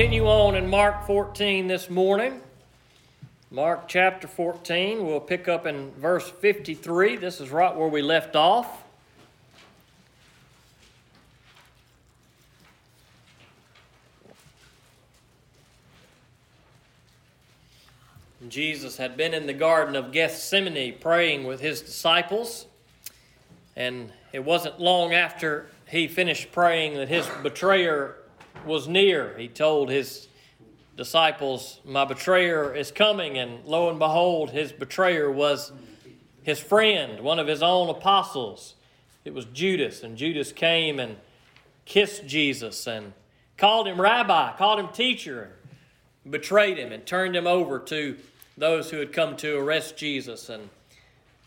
continue on in Mark 14 this morning. Mark chapter 14, we'll pick up in verse 53. This is right where we left off. Jesus had been in the Garden of Gethsemane praying with his disciples, and it wasn't long after he finished praying that his betrayer was near. He told his disciples, My betrayer is coming. And lo and behold, his betrayer was his friend, one of his own apostles. It was Judas. And Judas came and kissed Jesus and called him rabbi, called him teacher, and betrayed him and turned him over to those who had come to arrest Jesus. And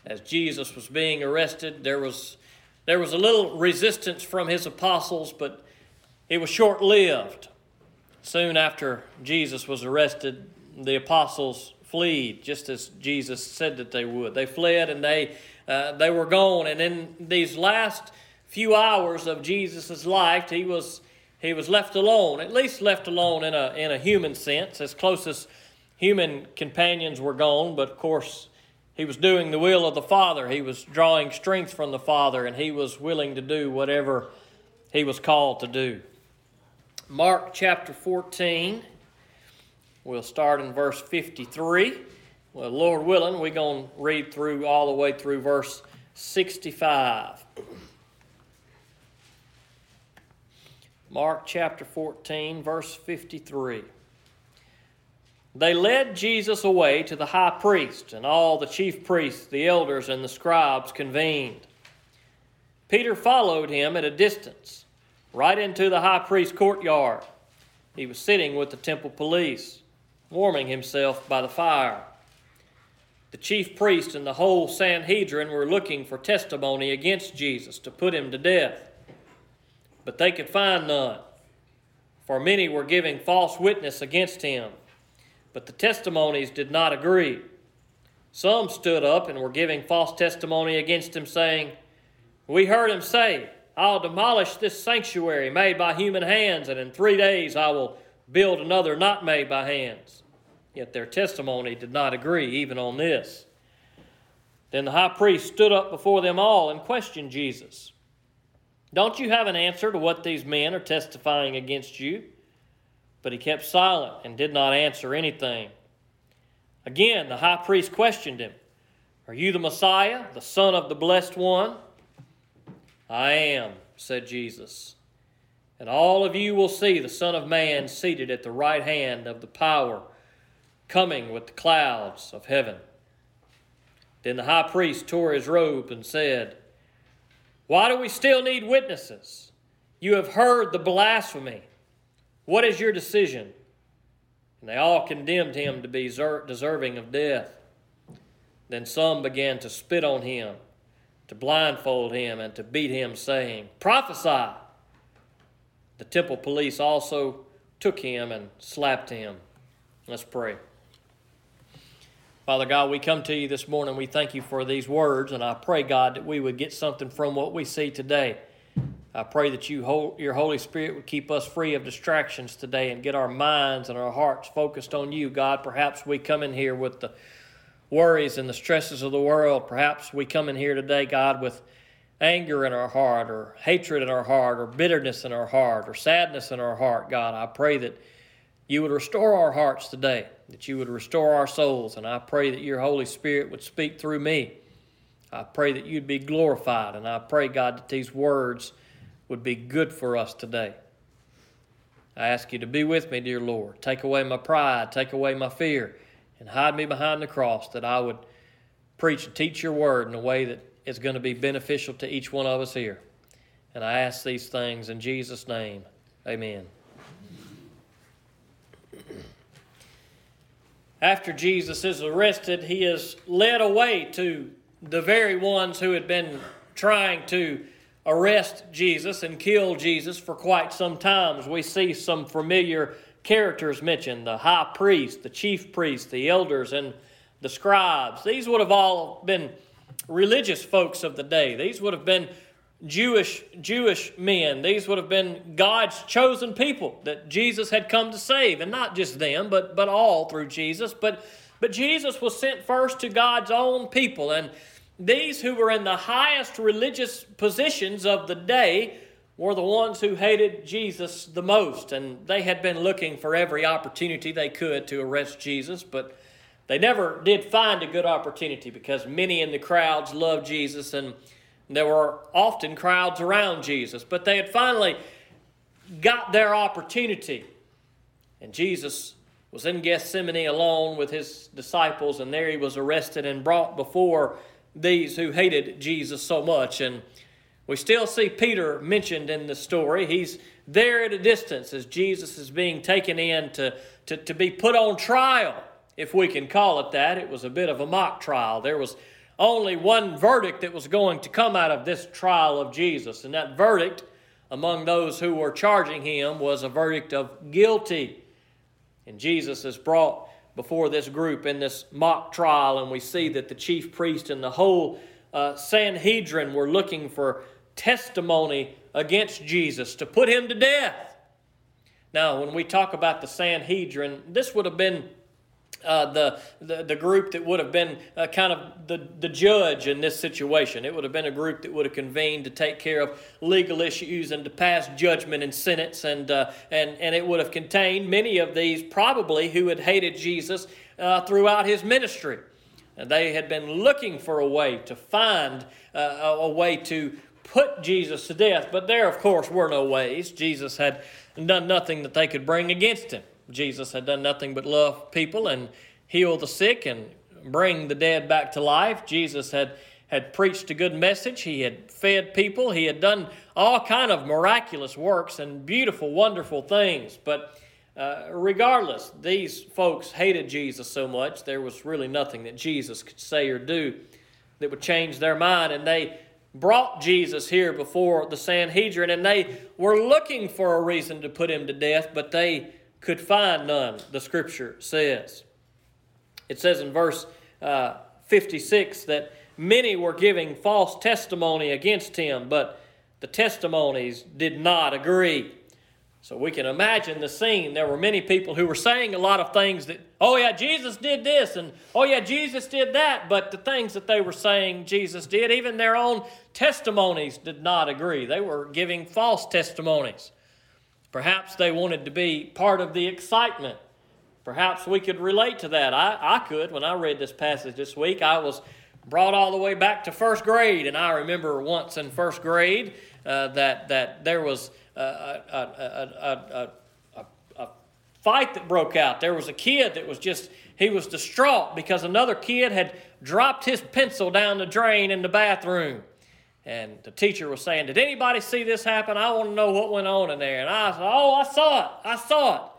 as Jesus was being arrested, there was there was a little resistance from his apostles, but it was short lived. Soon after Jesus was arrested, the apostles fled, just as Jesus said that they would. They fled and they, uh, they were gone. And in these last few hours of Jesus' life, he was, he was left alone, at least left alone in a, in a human sense, as close as human companions were gone. But of course, he was doing the will of the Father. He was drawing strength from the Father, and he was willing to do whatever he was called to do. Mark chapter 14. We'll start in verse 53. Well, Lord willing, we're going to read through all the way through verse 65. Mark chapter 14, verse 53. They led Jesus away to the high priest, and all the chief priests, the elders, and the scribes convened. Peter followed him at a distance right into the high priest's courtyard. He was sitting with the temple police, warming himself by the fire. The chief priest and the whole Sanhedrin were looking for testimony against Jesus to put him to death, but they could find none, for many were giving false witness against him. But the testimonies did not agree. Some stood up and were giving false testimony against him, saying, We heard him say, I'll demolish this sanctuary made by human hands, and in three days I will build another not made by hands. Yet their testimony did not agree even on this. Then the high priest stood up before them all and questioned Jesus. Don't you have an answer to what these men are testifying against you? But he kept silent and did not answer anything. Again, the high priest questioned him Are you the Messiah, the Son of the Blessed One? I am, said Jesus. And all of you will see the Son of Man seated at the right hand of the power, coming with the clouds of heaven. Then the high priest tore his robe and said, Why do we still need witnesses? You have heard the blasphemy. What is your decision? And they all condemned him to be deserving of death. Then some began to spit on him to blindfold him and to beat him, saying, Prophesy! The temple police also took him and slapped him. Let's pray. Father God, we come to you this morning. We thank you for these words, and I pray, God, that we would get something from what we see today. I pray that you, your Holy Spirit would keep us free of distractions today and get our minds and our hearts focused on you, God. Perhaps we come in here with the worries and the stresses of the world. Perhaps we come in here today, God, with anger in our heart, or hatred in our heart, or bitterness in our heart, or sadness in our heart, God. I pray that you would restore our hearts today, that you would restore our souls, and I pray that your Holy Spirit would speak through me. I pray that you'd be glorified, and I pray, God, that these words would be good for us today. I ask you to be with me, dear Lord. Take away my pride, take away my fear and hide me behind the cross that I would preach and teach your word in a way that is going to be beneficial to each one of us here. And I ask these things in Jesus' name. Amen. After Jesus is arrested, he is led away to the very ones who had been trying to arrest Jesus and kill Jesus for quite some time. We see some familiar characters mentioned the high priest, the chief priest, the elders, and the scribes. These would have all been religious folks of the day. These would have been Jewish Jewish men. These would have been God's chosen people that Jesus had come to save, and not just them, but but all through Jesus. But but Jesus was sent first to God's own people, and these who were in the highest religious positions of the day were the ones who hated Jesus the most, and they had been looking for every opportunity they could to arrest Jesus, but they never did find a good opportunity because many in the crowds loved Jesus and there were often crowds around Jesus. But they had finally got their opportunity. And Jesus was in Gethsemane alone with his disciples, and there he was arrested and brought before these who hated Jesus so much. And we still see Peter mentioned in the story. He's there at a distance as Jesus is being taken in to, to, to be put on trial if we can call it that. It was a bit of a mock trial. There was only one verdict that was going to come out of this trial of Jesus, and that verdict among those who were charging him was a verdict of guilty. And Jesus is brought before this group in this mock trial, and we see that the chief priest and the whole uh, Sanhedrin were looking for testimony against Jesus to put him to death. Now, when we talk about the Sanhedrin, this would have been uh, the, the, the group that would have been uh, kind of the, the judge in this situation. It would have been a group that would have convened to take care of legal issues and to pass judgment and sentence, and, uh, and, and it would have contained many of these probably who had hated Jesus uh, throughout his ministry. They had been looking for a way to find uh, a way to put Jesus to death, but there, of course, were no ways. Jesus had done nothing that they could bring against him. Jesus had done nothing but love people and heal the sick and bring the dead back to life. Jesus had had preached a good message. He had fed people. He had done all kind of miraculous works and beautiful, wonderful things. But uh, regardless, these folks hated Jesus so much, there was really nothing that Jesus could say or do that would change their mind. And they brought Jesus here before the Sanhedrin, and they were looking for a reason to put him to death, but they could find none, the scripture says. It says in verse uh, 56 that many were giving false testimony against him, but the testimonies did not agree. So we can imagine the scene. There were many people who were saying a lot of things that, oh yeah, Jesus did this, and oh yeah, Jesus did that, but the things that they were saying Jesus did, even their own testimonies did not agree. They were giving false testimonies. Perhaps they wanted to be part of the excitement. Perhaps we could relate to that. I, I could. When I read this passage this week, I was brought all the way back to first grade, and I remember once in first grade uh, that, that there was a, a, a, a fight that broke out. There was a kid that was just, he was distraught because another kid had dropped his pencil down the drain in the bathroom. And the teacher was saying, Did anybody see this happen? I want to know what went on in there. And I said, Oh, I saw it. I saw it.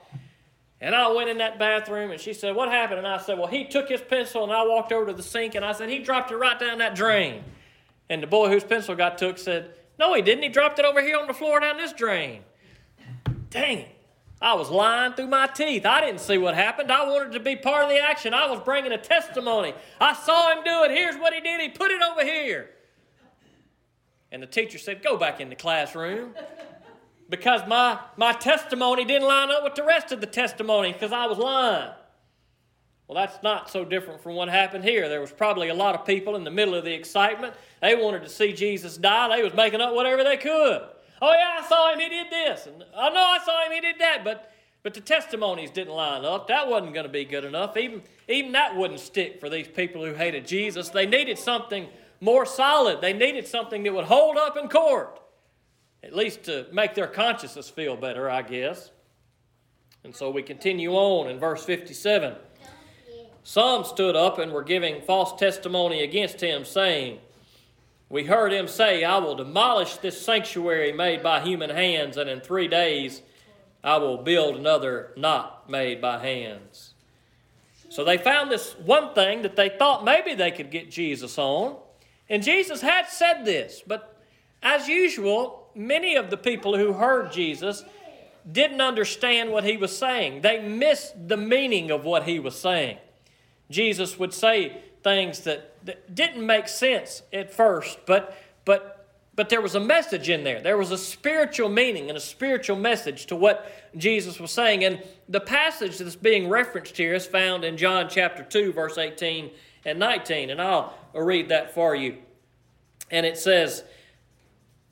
And I went in that bathroom and she said, What happened? And I said, Well, he took his pencil and I walked over to the sink and I said, He dropped it right down that drain. And the boy whose pencil got took said, No, he didn't. He dropped it over here on the floor down this drain. Dang it. I was lying through my teeth. I didn't see what happened. I wanted to be part of the action. I was bringing a testimony. I saw him do it. Here's what he did. He put it over here. And the teacher said, Go back in the classroom. Because my, my testimony didn't line up with the rest of the testimony because I was lying. Well, that's not so different from what happened here. There was probably a lot of people in the middle of the excitement. They wanted to see Jesus die. They was making up whatever they could. Oh yeah, I saw him. He did this. And oh no, I saw him. He did that. But but the testimonies didn't line up. That wasn't going to be good enough. Even even that wouldn't stick for these people who hated Jesus. They needed something more solid. They needed something that would hold up in court, at least to make their consciences feel better, I guess. And so we continue on in verse 57. Some stood up and were giving false testimony against him, saying, We heard him say, I will demolish this sanctuary made by human hands, and in three days I will build another not made by hands. So they found this one thing that they thought maybe they could get Jesus on. And Jesus had said this, but as usual, many of the people who heard Jesus didn't understand what he was saying. They missed the meaning of what he was saying. Jesus would say things that, that didn't make sense at first, but, but but there was a message in there. There was a spiritual meaning and a spiritual message to what Jesus was saying. And the passage that's being referenced here is found in John chapter 2, verse 18 and 19. And I'll read that for you. And it says,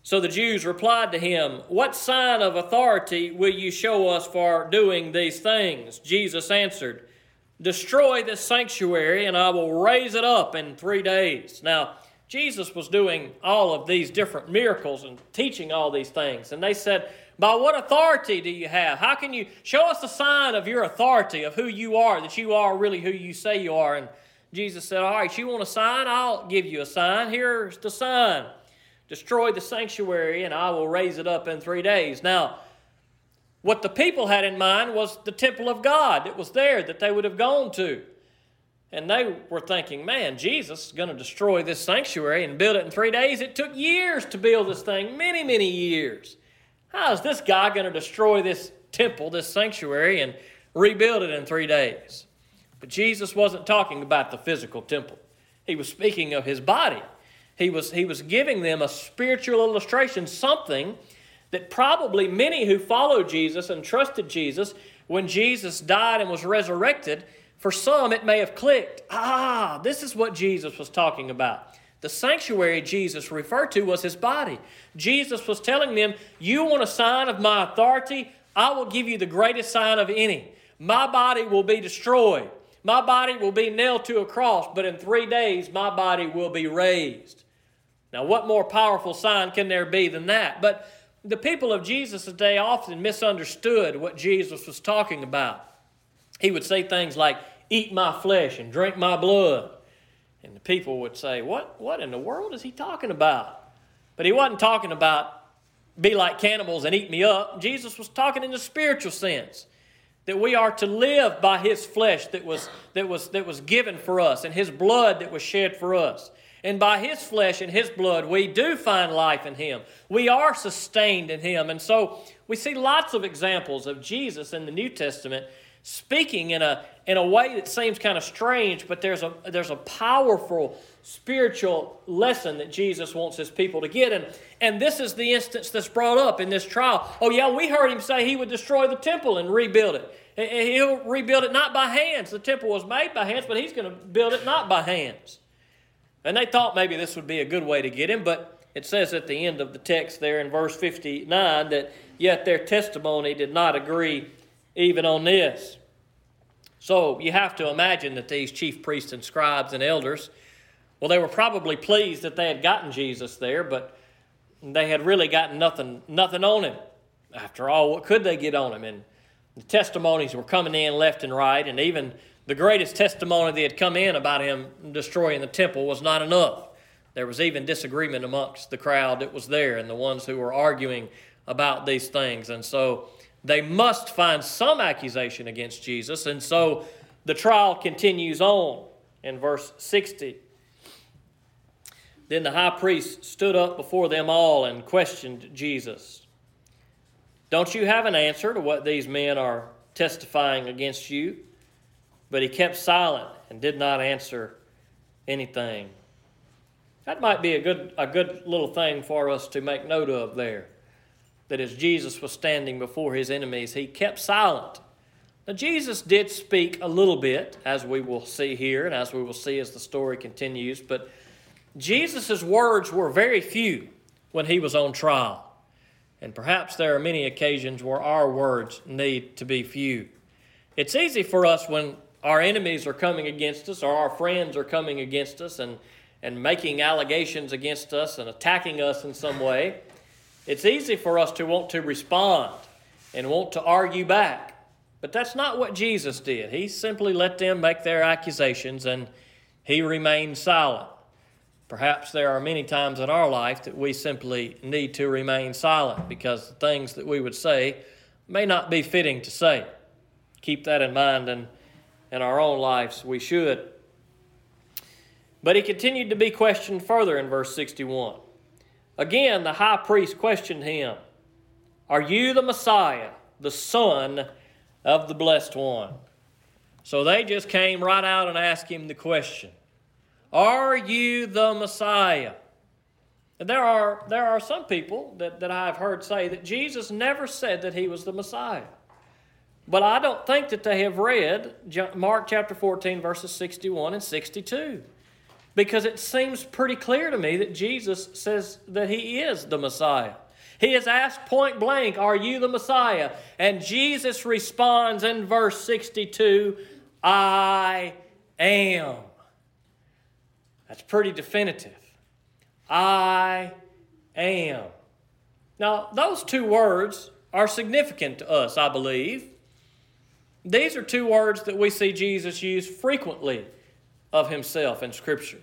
So the Jews replied to him, What sign of authority will you show us for doing these things? Jesus answered, Destroy this sanctuary, and I will raise it up in three days. Now, Jesus was doing all of these different miracles and teaching all these things. And they said, By what authority do you have? How can you show us a sign of your authority, of who you are, that you are really who you say you are? And Jesus said, All right, you want a sign? I'll give you a sign. Here's the sign Destroy the sanctuary, and I will raise it up in three days. Now, what the people had in mind was the temple of God that was there that they would have gone to. And they were thinking, man, Jesus is going to destroy this sanctuary and build it in three days. It took years to build this thing, many, many years. How is this guy going to destroy this temple, this sanctuary, and rebuild it in three days? But Jesus wasn't talking about the physical temple, he was speaking of his body. He was, he was giving them a spiritual illustration, something that probably many who followed Jesus and trusted Jesus when Jesus died and was resurrected for some, it may have clicked. Ah, this is what Jesus was talking about. The sanctuary Jesus referred to was his body. Jesus was telling them, You want a sign of my authority? I will give you the greatest sign of any. My body will be destroyed. My body will be nailed to a cross, but in three days, my body will be raised. Now, what more powerful sign can there be than that? But the people of Jesus' day often misunderstood what Jesus was talking about. He would say things like, eat my flesh and drink my blood. And the people would say, What, what in the world is he talking about? But he wasn't talking about be like cannibals and eat me up. Jesus was talking in the spiritual sense that we are to live by his flesh that was, that was, that was given for us and his blood that was shed for us. And by his flesh and his blood, we do find life in him. We are sustained in him. And so we see lots of examples of Jesus in the New Testament speaking in a, in a way that seems kind of strange, but there's a, there's a powerful spiritual lesson that Jesus wants his people to get. And, and this is the instance that's brought up in this trial. Oh, yeah, we heard him say he would destroy the temple and rebuild it. He'll rebuild it not by hands. The temple was made by hands, but he's going to build it not by hands. And they thought maybe this would be a good way to get him, but it says at the end of the text there in verse 59 that yet their testimony did not agree even on this. So you have to imagine that these chief priests and scribes and elders, well, they were probably pleased that they had gotten Jesus there, but they had really gotten nothing, nothing on him. After all, what could they get on him? And the testimonies were coming in left and right, and even the greatest testimony that had come in about him destroying the temple was not enough. There was even disagreement amongst the crowd that was there and the ones who were arguing about these things. And so they must find some accusation against Jesus. And so the trial continues on in verse 60. Then the high priest stood up before them all and questioned Jesus. Don't you have an answer to what these men are testifying against you? But he kept silent and did not answer anything. That might be a good, a good little thing for us to make note of there that as Jesus was standing before his enemies, he kept silent. Now, Jesus did speak a little bit, as we will see here, and as we will see as the story continues, but Jesus' words were very few when he was on trial. And perhaps there are many occasions where our words need to be few. It's easy for us when our enemies are coming against us or our friends are coming against us and, and making allegations against us and attacking us in some way it's easy for us to want to respond and want to argue back. But that's not what Jesus did. He simply let them make their accusations and he remained silent. Perhaps there are many times in our life that we simply need to remain silent because the things that we would say may not be fitting to say. Keep that in mind, and in our own lives we should. But he continued to be questioned further in verse 61. Again, the high priest questioned him Are you the Messiah, the Son of the Blessed One? So they just came right out and asked him the question Are you the Messiah? And there are, there are some people that, that I've heard say that Jesus never said that he was the Messiah. But I don't think that they have read Mark chapter 14, verses 61 and 62. Because it seems pretty clear to me that Jesus says that he is the Messiah. He is asked point blank, Are you the Messiah? And Jesus responds in verse 62, I am. That's pretty definitive. I am. Now, those two words are significant to us, I believe. These are two words that we see Jesus use frequently of himself in Scripture.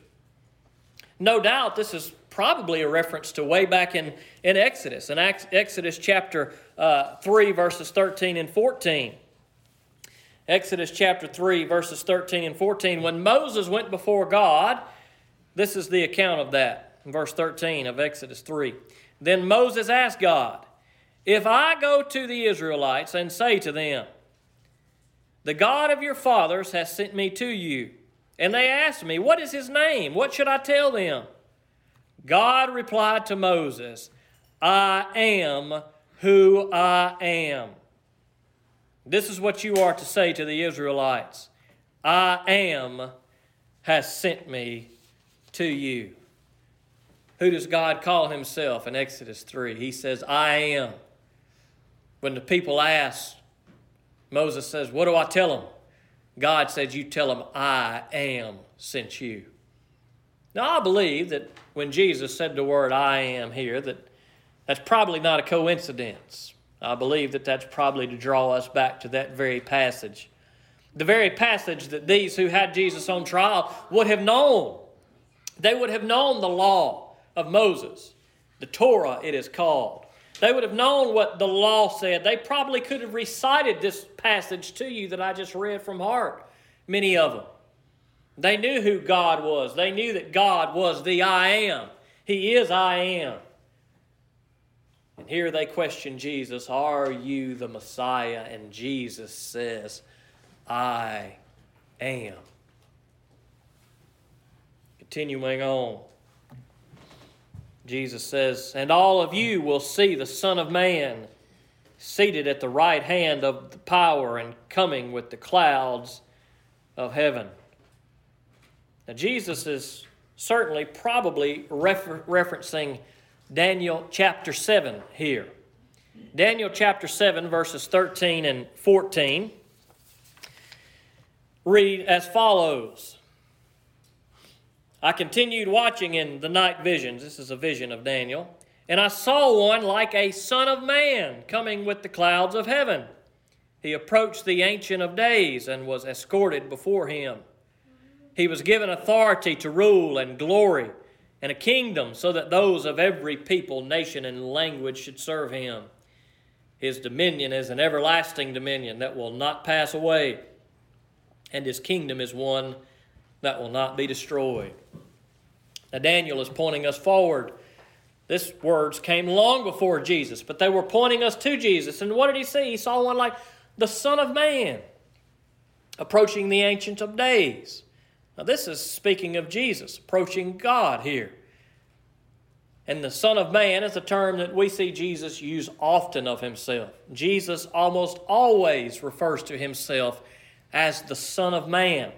No doubt this is probably a reference to way back in, in Exodus, in Exodus chapter uh, 3, verses 13 and 14. Exodus chapter 3, verses 13 and 14. When Moses went before God, this is the account of that, verse 13 of Exodus 3. Then Moses asked God, If I go to the Israelites and say to them, The God of your fathers has sent me to you, and they asked me, What is his name? What should I tell them? God replied to Moses, I am who I am. This is what you are to say to the Israelites I am has sent me to you. Who does God call himself in Exodus 3? He says, I am. When the people ask, Moses says, What do I tell them? God says, You tell them, I am sent you. Now, I believe that when Jesus said the word I am here, that that's probably not a coincidence. I believe that that's probably to draw us back to that very passage. The very passage that these who had Jesus on trial would have known. They would have known the law of Moses, the Torah, it is called. They would have known what the law said. They probably could have recited this passage to you that I just read from heart, many of them. They knew who God was. They knew that God was the I am. He is I am. And here they question Jesus Are you the Messiah? And Jesus says, I am. Continuing on, Jesus says, And all of you will see the Son of Man seated at the right hand of the power and coming with the clouds of heaven. Now, Jesus is certainly probably refer- referencing Daniel chapter 7 here. Daniel chapter 7, verses 13 and 14 read as follows I continued watching in the night visions. This is a vision of Daniel. And I saw one like a son of man coming with the clouds of heaven. He approached the Ancient of Days and was escorted before him. He was given authority to rule and glory and a kingdom so that those of every people, nation, and language should serve him. His dominion is an everlasting dominion that will not pass away, and his kingdom is one that will not be destroyed. Now, Daniel is pointing us forward. These words came long before Jesus, but they were pointing us to Jesus. And what did he see? He saw one like the Son of Man approaching the Ancient of Days. Now, this is speaking of Jesus, approaching God here. And the Son of Man is a term that we see Jesus use often of himself. Jesus almost always refers to himself as the Son of Man.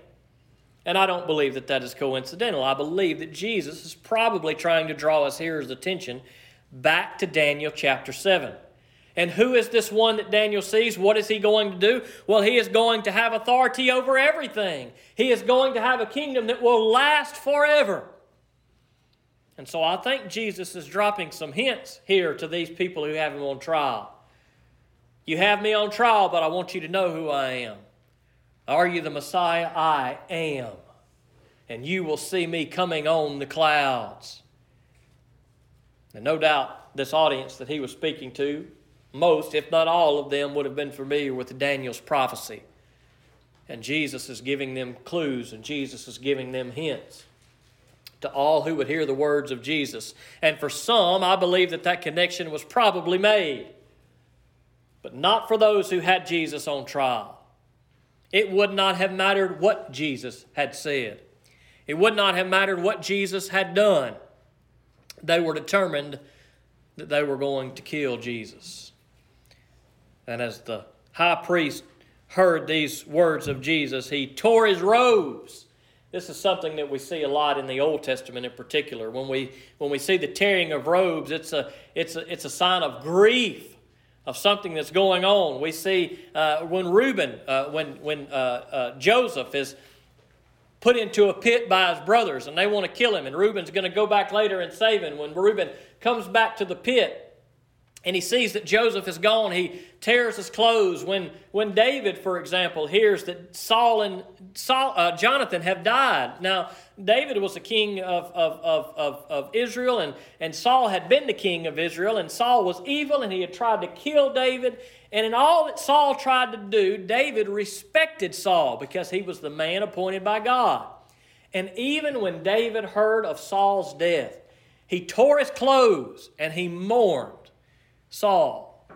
And I don't believe that that is coincidental. I believe that Jesus is probably trying to draw us hearers' attention back to Daniel chapter 7. And who is this one that Daniel sees? What is he going to do? Well, he is going to have authority over everything. He is going to have a kingdom that will last forever. And so I think Jesus is dropping some hints here to these people who have him on trial. You have me on trial, but I want you to know who I am. Are you the Messiah? I am. And you will see me coming on the clouds. And no doubt, this audience that he was speaking to most, if not all of them, would have been familiar with Daniel's prophecy. And Jesus is giving them clues and Jesus is giving them hints to all who would hear the words of Jesus. And for some, I believe that that connection was probably made, but not for those who had Jesus on trial. It would not have mattered what Jesus had said, it would not have mattered what Jesus had done. they were determined that they were going to kill Jesus. And as the high priest heard these words of Jesus, he tore his robes. This is something that we see a lot in the Old Testament in particular. When we, when we see the tearing of robes, it's a, it's, a, it's a sign of grief, of something that's going on. We see uh, when Reuben, uh, when, when uh, uh Joseph is put into a pit by his brothers and they want to kill him, and Reuben's going to go back later and save him. When Reuben comes back to the pit, and he sees that Joseph is gone. He tears his clothes. When, when David, for example, hears that Saul and Saul, uh, Jonathan have died. Now, David was the king of, of, of, of, of Israel, and, and Saul had been the king of Israel, and Saul was evil, and he had tried to kill David. And in all that Saul tried to do, David respected Saul because he was the man appointed by God. And even when David heard of Saul's death, he tore his clothes and he mourned Saul.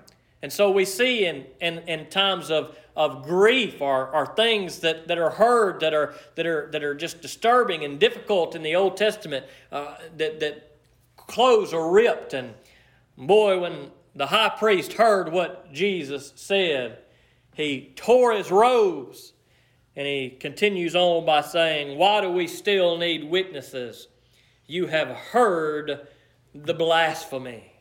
And so we see in, in, in times of, of grief or, or things that, that are heard that are, that, are, that are just disturbing and difficult in the Old Testament, uh, that, that clothes are ripped. And boy, when the high priest heard what Jesus said, he tore his robes. And he continues on by saying, Why do we still need witnesses? You have heard the blasphemy.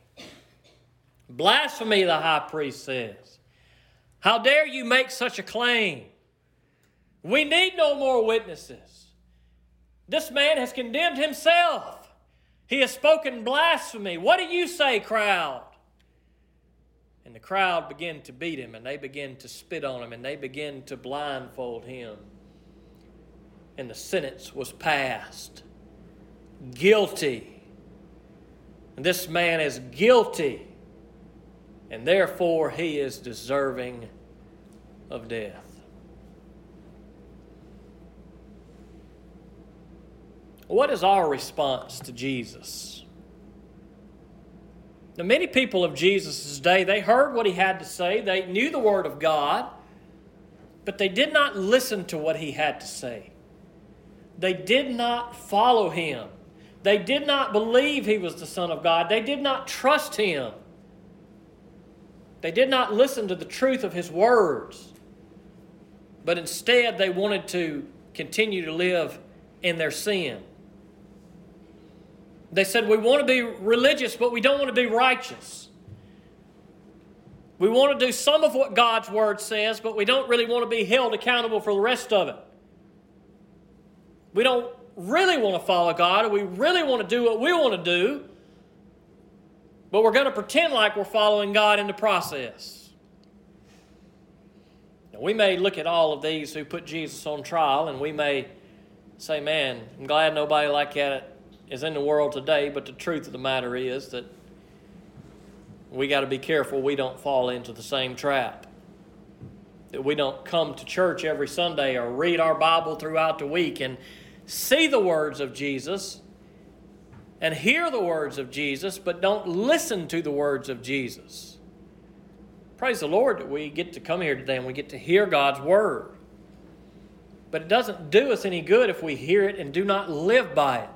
Blasphemy, the high priest says. How dare you make such a claim? We need no more witnesses. This man has condemned himself. He has spoken blasphemy. What do you say, crowd? And the crowd began to beat him, and they began to spit on him, and they began to blindfold him. And the sentence was passed guilty. And this man is guilty and therefore he is deserving of death. What is our response to Jesus? Now, many people of Jesus' day, they heard what he had to say, they knew the Word of God, but they did not listen to what he had to say. They did not follow him. They did not believe he was the Son of God. They did not trust him. They did not listen to the truth of his words, but instead they wanted to continue to live in their sin. They said, We want to be religious, but we don't want to be righteous. We want to do some of what God's Word says, but we don't really want to be held accountable for the rest of it. We don't really want to follow God, we really want to do what we want to do, but we're going to pretend like we're following God in the process. Now, we may look at all of these who put Jesus on trial and we may say, man, I'm glad nobody like that is in the world today, but the truth of the matter is that we got to be careful we don't fall into the same trap. That we don't come to church every Sunday or read our Bible throughout the week and see the words of Jesus and hear the words of Jesus, but don't listen to the words of Jesus. Praise the Lord that we get to come here today and we get to hear God's word. But it doesn't do us any good if we hear it and do not live by it.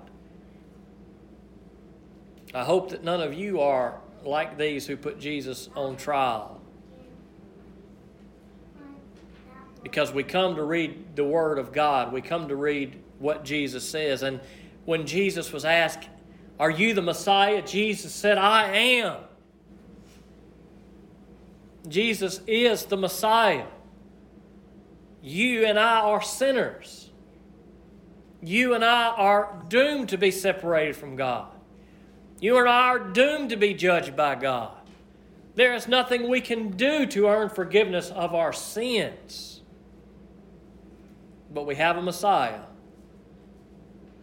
I hope that none of you are like these who put Jesus on trial. Because we come to read the Word of God, we come to read what Jesus says. And when Jesus was asked, are you the Messiah? Jesus said, I am. Jesus is the Messiah. You and I are sinners. You and I are doomed to be separated from God. You and I are doomed to be judged by God. There is nothing we can do to earn forgiveness of our sins. But we have a Messiah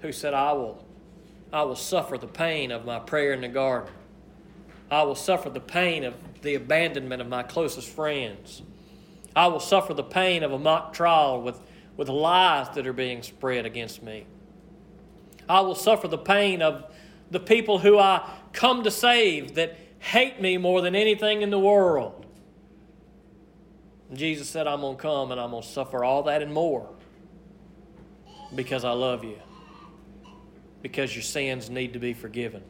who said, I will I will suffer the pain of my prayer in the garden. I will suffer the pain of the abandonment of my closest friends. I will suffer the pain of a mock trial with, with lies that are being spread against me. I will suffer the pain of the people who I come to save that hate me more than anything in the world. And Jesus said, I'm going to come and I'm going to suffer all that and more because I love you because your sins need to be forgiven.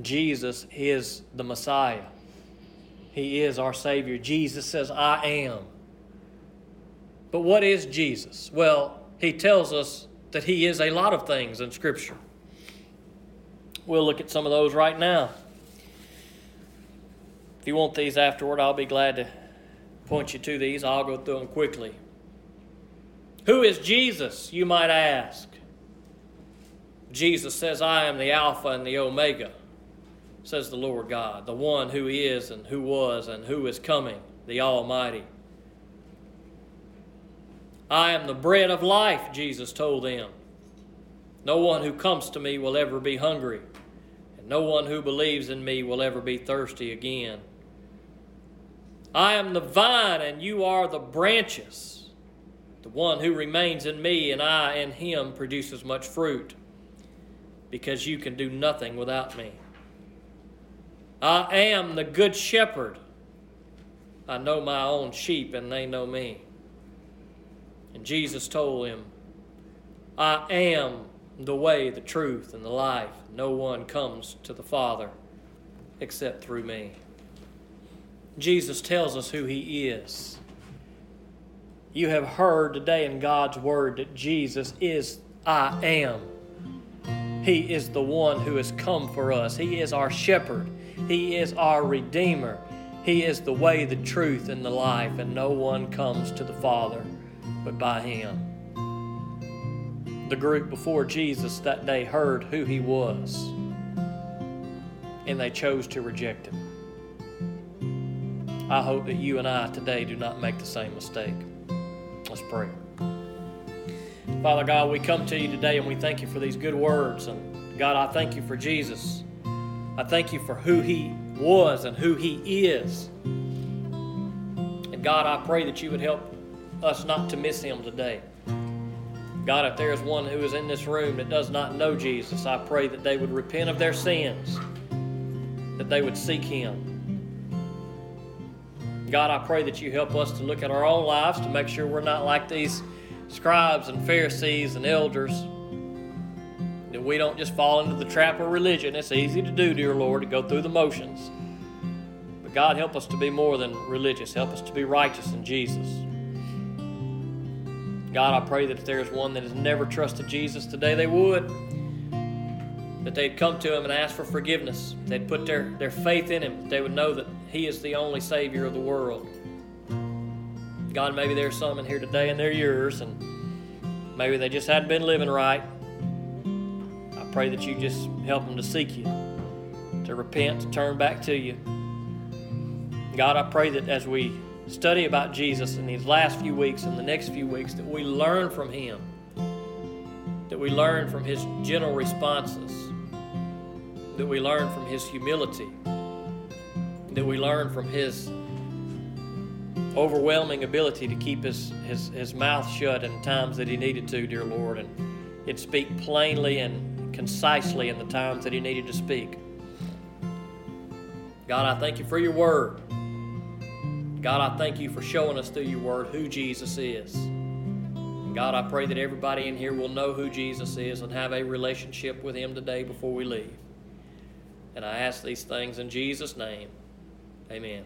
Jesus is the Messiah. He is our Savior. Jesus says, I am. But what is Jesus? Well, he tells us that he is a lot of things in Scripture. We'll look at some of those right now. If you want these afterward, I'll be glad to point you to these. I'll go through them quickly. Who is Jesus, you might ask? Jesus says, I am the Alpha and the Omega, says the Lord God, the one who is and who was and who is coming, the Almighty. I am the bread of life, Jesus told them. No one who comes to me will ever be hungry, and no one who believes in me will ever be thirsty again. I am the vine, and you are the branches. The one who remains in me and I in him produces much fruit because you can do nothing without me. I am the good shepherd. I know my own sheep and they know me. And Jesus told him, I am the way, the truth, and the life. No one comes to the Father except through me. Jesus tells us who he is. You have heard today in God's Word that Jesus is I am. He is the one who has come for us. He is our shepherd. He is our redeemer. He is the way, the truth, and the life, and no one comes to the Father but by Him. The group before Jesus that day heard who He was, and they chose to reject Him. I hope that you and I today do not make the same mistake. Let's pray. Father God, we come to you today and we thank you for these good words. And God, I thank you for Jesus. I thank you for who he was and who he is. And God, I pray that you would help us not to miss him today. God, if there is one who is in this room that does not know Jesus, I pray that they would repent of their sins, that they would seek him. God, I pray that you help us to look at our own lives to make sure we're not like these scribes and Pharisees and elders. That we don't just fall into the trap of religion. It's easy to do, dear Lord, to go through the motions. But God, help us to be more than religious. Help us to be righteous in Jesus. God, I pray that if there is one that has never trusted Jesus today, they would. That they'd come to Him and ask for forgiveness. They'd put their, their faith in Him. They would know that He is the only Savior of the world. God, maybe there's some in here today and they're yours, and maybe they just hadn't been living right. I pray that you just help them to seek you, to repent, to turn back to you. God, I pray that as we study about Jesus in these last few weeks and the next few weeks, that we learn from him, that we learn from his gentle responses, that we learn from his humility, that we learn from his overwhelming ability to keep his, his, his mouth shut in times that he needed to, dear Lord, and he'd speak plainly and concisely in the times that he needed to speak. God, I thank you for your word. God, I thank you for showing us through your word who Jesus is. God, I pray that everybody in here will know who Jesus is and have a relationship with him today before we leave. And I ask these things in Jesus' name. Amen.